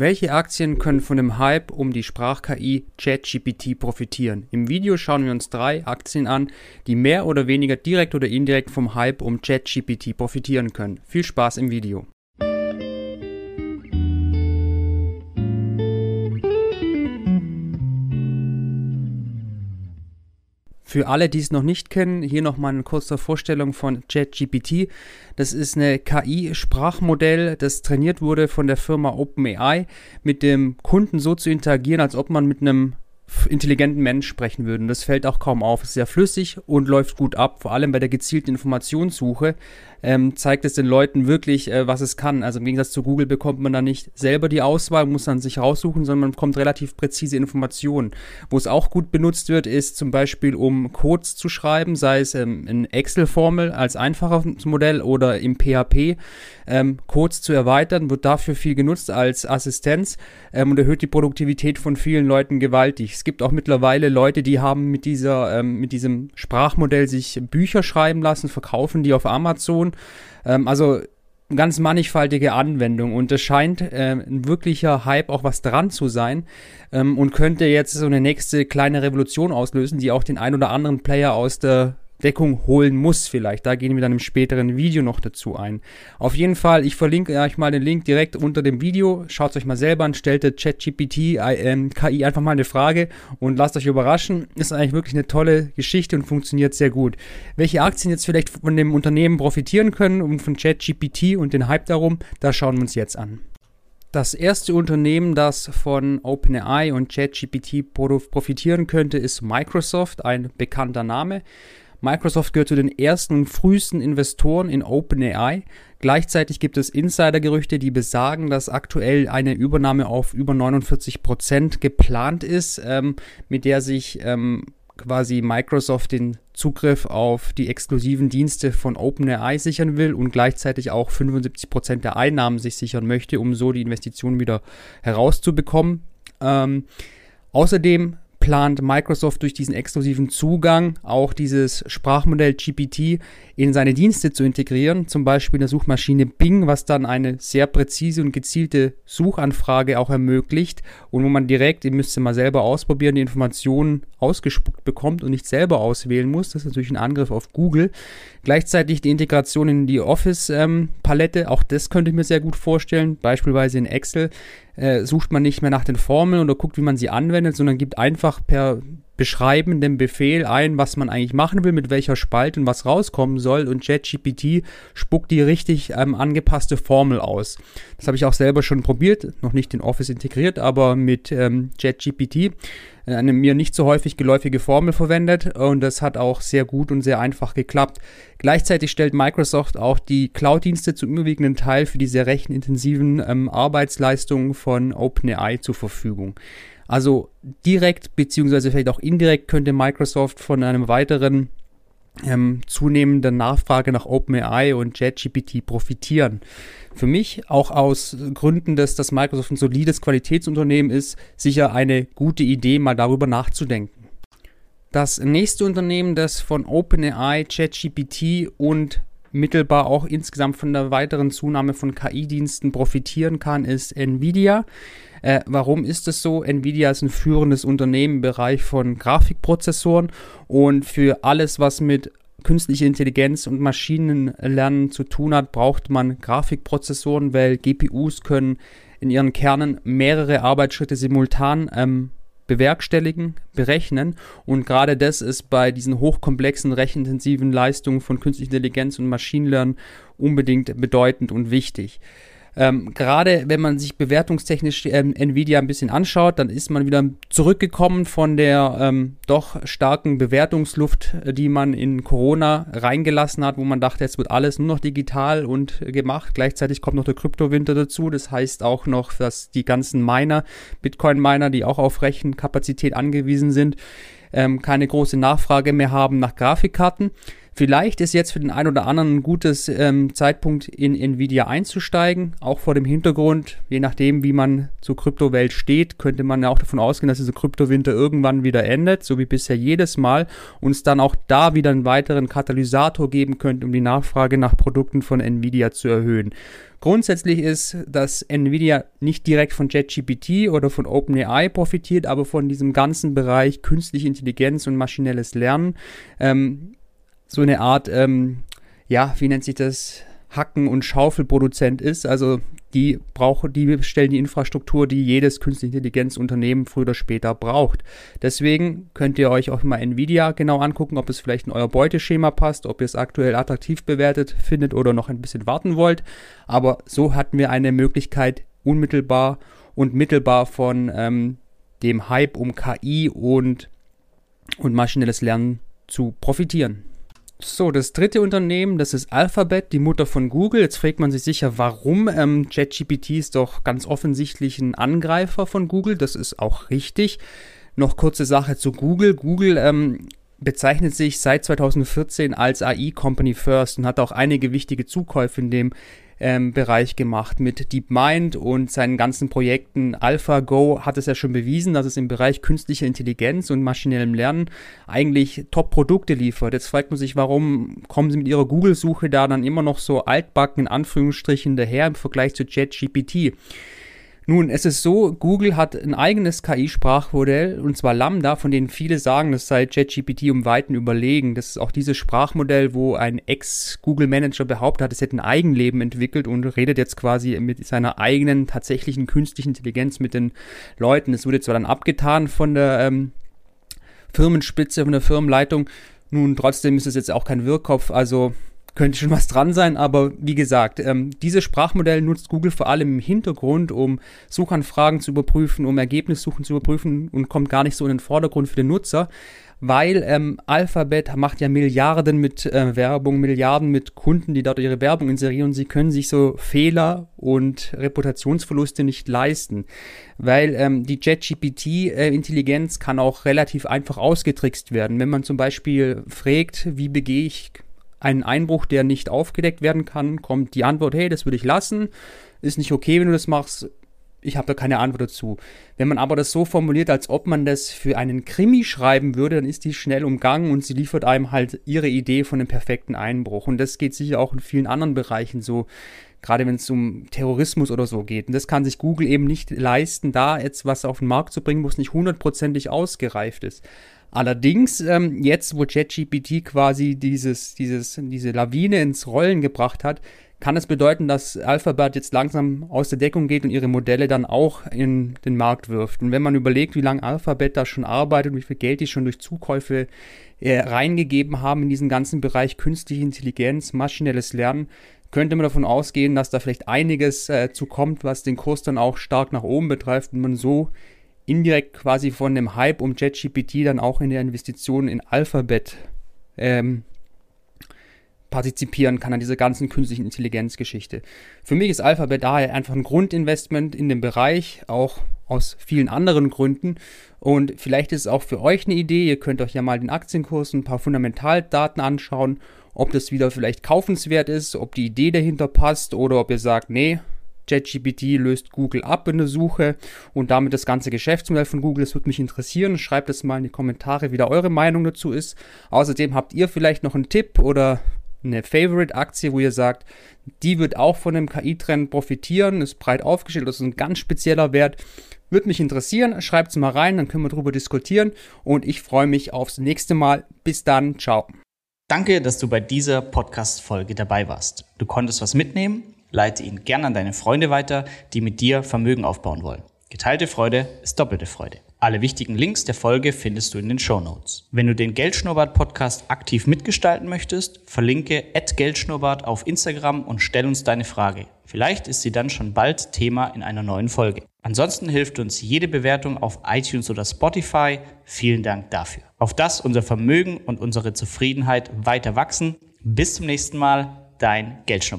Welche Aktien können von dem Hype um die Sprach-KI ChatGPT profitieren? Im Video schauen wir uns drei Aktien an, die mehr oder weniger direkt oder indirekt vom Hype um ChatGPT profitieren können. Viel Spaß im Video. Für alle, die es noch nicht kennen, hier nochmal eine kurze Vorstellung von ChatGPT. Das ist eine KI-Sprachmodell, das trainiert wurde von der Firma OpenAI, mit dem Kunden so zu interagieren, als ob man mit einem intelligenten Mensch sprechen würden. Das fällt auch kaum auf. Es ist sehr flüssig und läuft gut ab. Vor allem bei der gezielten Informationssuche ähm, zeigt es den Leuten wirklich, äh, was es kann. Also im Gegensatz zu Google bekommt man da nicht selber die Auswahl, muss dann sich raussuchen, sondern man bekommt relativ präzise Informationen. Wo es auch gut benutzt wird, ist zum Beispiel, um Codes zu schreiben, sei es ähm, in Excel-Formel als einfaches Modell oder im PHP. Ähm, Codes zu erweitern, wird dafür viel genutzt als Assistenz ähm, und erhöht die Produktivität von vielen Leuten gewaltig. Es gibt auch mittlerweile Leute, die haben mit dieser, ähm, mit diesem Sprachmodell sich Bücher schreiben lassen, verkaufen die auf Amazon. Ähm, also ganz mannigfaltige Anwendung und es scheint äh, ein wirklicher Hype auch was dran zu sein ähm, und könnte jetzt so eine nächste kleine Revolution auslösen, die auch den ein oder anderen Player aus der Deckung holen muss vielleicht. Da gehen wir dann im späteren Video noch dazu ein. Auf jeden Fall, ich verlinke euch mal den Link direkt unter dem Video. Schaut es euch mal selber an, stellt der ChatGPT äh, KI einfach mal eine Frage und lasst euch überraschen. Ist eigentlich wirklich eine tolle Geschichte und funktioniert sehr gut. Welche Aktien jetzt vielleicht von dem Unternehmen profitieren können und von ChatGPT und den Hype darum, da schauen wir uns jetzt an. Das erste Unternehmen, das von OpenAI und ChatGPT profitieren könnte, ist Microsoft, ein bekannter Name. Microsoft gehört zu den ersten und frühesten Investoren in OpenAI. Gleichzeitig gibt es Insidergerüchte, die besagen, dass aktuell eine Übernahme auf über 49 Prozent geplant ist, ähm, mit der sich ähm, quasi Microsoft den Zugriff auf die exklusiven Dienste von OpenAI sichern will und gleichzeitig auch 75 Prozent der Einnahmen sich sichern möchte, um so die Investitionen wieder herauszubekommen. Ähm, außerdem plant Microsoft durch diesen exklusiven Zugang auch dieses Sprachmodell GPT in seine Dienste zu integrieren, zum Beispiel in der Suchmaschine Bing, was dann eine sehr präzise und gezielte Suchanfrage auch ermöglicht und wo man direkt, ihr müsst es mal selber ausprobieren, die Informationen ausgespuckt bekommt und nicht selber auswählen muss. Das ist natürlich ein Angriff auf Google. Gleichzeitig die Integration in die Office-Palette, ähm, auch das könnte ich mir sehr gut vorstellen, beispielsweise in Excel äh, sucht man nicht mehr nach den Formeln oder guckt, wie man sie anwendet, sondern gibt einfach per beschreibenden Befehl ein, was man eigentlich machen will, mit welcher Spalte und was rauskommen soll und ChatGPT spuckt die richtig ähm, angepasste Formel aus. Das habe ich auch selber schon probiert, noch nicht in Office integriert, aber mit ähm, äh, eine mir nicht so häufig geläufige Formel verwendet und das hat auch sehr gut und sehr einfach geklappt. Gleichzeitig stellt Microsoft auch die Cloud-Dienste zum überwiegenden Teil für die sehr rechenintensiven ähm, Arbeitsleistungen von OpenAI zur Verfügung. Also direkt beziehungsweise vielleicht auch indirekt könnte Microsoft von einem weiteren ähm, zunehmenden Nachfrage nach OpenAI und ChatGPT profitieren. Für mich, auch aus Gründen, dass das Microsoft ein solides Qualitätsunternehmen ist, sicher eine gute Idee, mal darüber nachzudenken. Das nächste Unternehmen, das von OpenAI, ChatGPT und mittelbar auch insgesamt von der weiteren Zunahme von KI-Diensten profitieren kann, ist Nvidia. Äh, warum ist es so? Nvidia ist ein führendes Unternehmen im Bereich von Grafikprozessoren und für alles, was mit künstlicher Intelligenz und Maschinenlernen zu tun hat, braucht man Grafikprozessoren, weil GPUs können in ihren Kernen mehrere Arbeitsschritte simultan ähm, bewerkstelligen, berechnen. Und gerade das ist bei diesen hochkomplexen, rechenintensiven Leistungen von künstlicher Intelligenz und Maschinenlernen unbedingt bedeutend und wichtig. Ähm, Gerade wenn man sich bewertungstechnisch ähm, Nvidia ein bisschen anschaut, dann ist man wieder zurückgekommen von der ähm, doch starken Bewertungsluft, äh, die man in Corona reingelassen hat, wo man dachte, jetzt wird alles nur noch digital und gemacht. Gleichzeitig kommt noch der Kryptowinter dazu. Das heißt auch noch, dass die ganzen Miner, Bitcoin-Miner, die auch auf Rechenkapazität angewiesen sind, ähm, keine große Nachfrage mehr haben nach Grafikkarten. Vielleicht ist jetzt für den einen oder anderen ein gutes ähm, Zeitpunkt in Nvidia einzusteigen, auch vor dem Hintergrund, je nachdem, wie man zur Kryptowelt steht, könnte man ja auch davon ausgehen, dass dieser Kryptowinter irgendwann wieder endet, so wie bisher jedes Mal, und es dann auch da wieder einen weiteren Katalysator geben könnte, um die Nachfrage nach Produkten von Nvidia zu erhöhen. Grundsätzlich ist, dass Nvidia nicht direkt von JetGPT oder von OpenAI profitiert, aber von diesem ganzen Bereich künstliche Intelligenz und maschinelles Lernen. Ähm, so eine Art, ähm, ja, wie nennt sich das? Hacken- und Schaufelproduzent ist. Also die brauchen, die stellen die Infrastruktur, die jedes künstliche Intelligenzunternehmen früher oder später braucht. Deswegen könnt ihr euch auch mal Nvidia genau angucken, ob es vielleicht in euer Beuteschema passt, ob ihr es aktuell attraktiv bewertet findet oder noch ein bisschen warten wollt. Aber so hatten wir eine Möglichkeit, unmittelbar und mittelbar von ähm, dem Hype um KI und, und maschinelles Lernen zu profitieren. So, das dritte Unternehmen, das ist Alphabet, die Mutter von Google. Jetzt fragt man sich sicher, warum? Ähm, ChatGPT ist doch ganz offensichtlich ein Angreifer von Google. Das ist auch richtig. Noch kurze Sache zu Google. Google ähm, bezeichnet sich seit 2014 als AI Company First und hat auch einige wichtige Zukäufe in dem ähm, Bereich gemacht mit DeepMind und seinen ganzen Projekten. AlphaGo hat es ja schon bewiesen, dass es im Bereich künstlicher Intelligenz und maschinellem Lernen eigentlich Top-Produkte liefert. Jetzt fragt man sich, warum kommen sie mit ihrer Google-Suche da dann immer noch so altbacken in Anführungsstrichen daher im Vergleich zu ChatGPT? Nun, es ist so, Google hat ein eigenes KI-Sprachmodell, und zwar Lambda, von denen viele sagen, das sei ChatGPT um Weiten überlegen. Das ist auch dieses Sprachmodell, wo ein Ex-Google-Manager behauptet hat, es hätte ein Eigenleben entwickelt und redet jetzt quasi mit seiner eigenen tatsächlichen künstlichen Intelligenz mit den Leuten. Es wurde zwar dann abgetan von der ähm, Firmenspitze, von der Firmenleitung, nun trotzdem ist es jetzt auch kein Wirkkopf, also könnte schon was dran sein, aber wie gesagt, ähm, dieses Sprachmodell nutzt Google vor allem im Hintergrund, um Suchanfragen zu überprüfen, um Ergebnissuchen zu überprüfen und kommt gar nicht so in den Vordergrund für den Nutzer, weil ähm, Alphabet macht ja Milliarden mit äh, Werbung, Milliarden mit Kunden, die dort ihre Werbung inserieren und sie können sich so Fehler und Reputationsverluste nicht leisten, weil ähm, die JetGPT-Intelligenz äh, kann auch relativ einfach ausgetrickst werden. Wenn man zum Beispiel fragt, wie begehe ich einen Einbruch, der nicht aufgedeckt werden kann, kommt die Antwort, hey, das würde ich lassen, ist nicht okay, wenn du das machst, ich habe da keine Antwort dazu. Wenn man aber das so formuliert, als ob man das für einen Krimi schreiben würde, dann ist die schnell umgangen und sie liefert einem halt ihre Idee von einem perfekten Einbruch. Und das geht sicher auch in vielen anderen Bereichen so, gerade wenn es um Terrorismus oder so geht. Und das kann sich Google eben nicht leisten, da jetzt was auf den Markt zu bringen, wo es nicht hundertprozentig ausgereift ist. Allerdings, ähm, jetzt, wo ChatGPT quasi dieses, dieses, diese Lawine ins Rollen gebracht hat, kann es bedeuten, dass Alphabet jetzt langsam aus der Deckung geht und ihre Modelle dann auch in den Markt wirft. Und wenn man überlegt, wie lange Alphabet da schon arbeitet und wie viel Geld die schon durch Zukäufe äh, reingegeben haben in diesen ganzen Bereich künstliche Intelligenz, maschinelles Lernen, könnte man davon ausgehen, dass da vielleicht einiges äh, zu kommt, was den Kurs dann auch stark nach oben betreibt und man so indirekt quasi von dem Hype um ChatGPT dann auch in der Investition in Alphabet ähm, partizipieren kann an dieser ganzen künstlichen Intelligenzgeschichte. Für mich ist Alphabet daher einfach ein Grundinvestment in dem Bereich, auch aus vielen anderen Gründen. Und vielleicht ist es auch für euch eine Idee. Ihr könnt euch ja mal den Aktienkurs ein paar Fundamentaldaten anschauen, ob das wieder vielleicht kaufenswert ist, ob die Idee dahinter passt oder ob ihr sagt, nee, ChatGPT löst Google ab in der Suche und damit das ganze Geschäftsmodell von Google. Das würde mich interessieren. Schreibt es mal in die Kommentare, wie da eure Meinung dazu ist. Außerdem habt ihr vielleicht noch einen Tipp oder eine Favorite-Aktie, wo ihr sagt, die wird auch von dem KI-Trend profitieren, ist breit aufgestellt, das ist ein ganz spezieller Wert. Würde mich interessieren, schreibt es mal rein, dann können wir darüber diskutieren und ich freue mich aufs nächste Mal. Bis dann, ciao. Danke, dass du bei dieser Podcast-Folge dabei warst. Du konntest was mitnehmen Leite ihn gern an deine Freunde weiter, die mit dir Vermögen aufbauen wollen. Geteilte Freude ist doppelte Freude. Alle wichtigen Links der Folge findest du in den Show Notes. Wenn du den Geldschnurrbart Podcast aktiv mitgestalten möchtest, verlinke @geldschnurrbart auf Instagram und stell uns deine Frage. Vielleicht ist sie dann schon bald Thema in einer neuen Folge. Ansonsten hilft uns jede Bewertung auf iTunes oder Spotify. Vielen Dank dafür. Auf das unser Vermögen und unsere Zufriedenheit weiter wachsen. Bis zum nächsten Mal, dein Geldschnurrbart.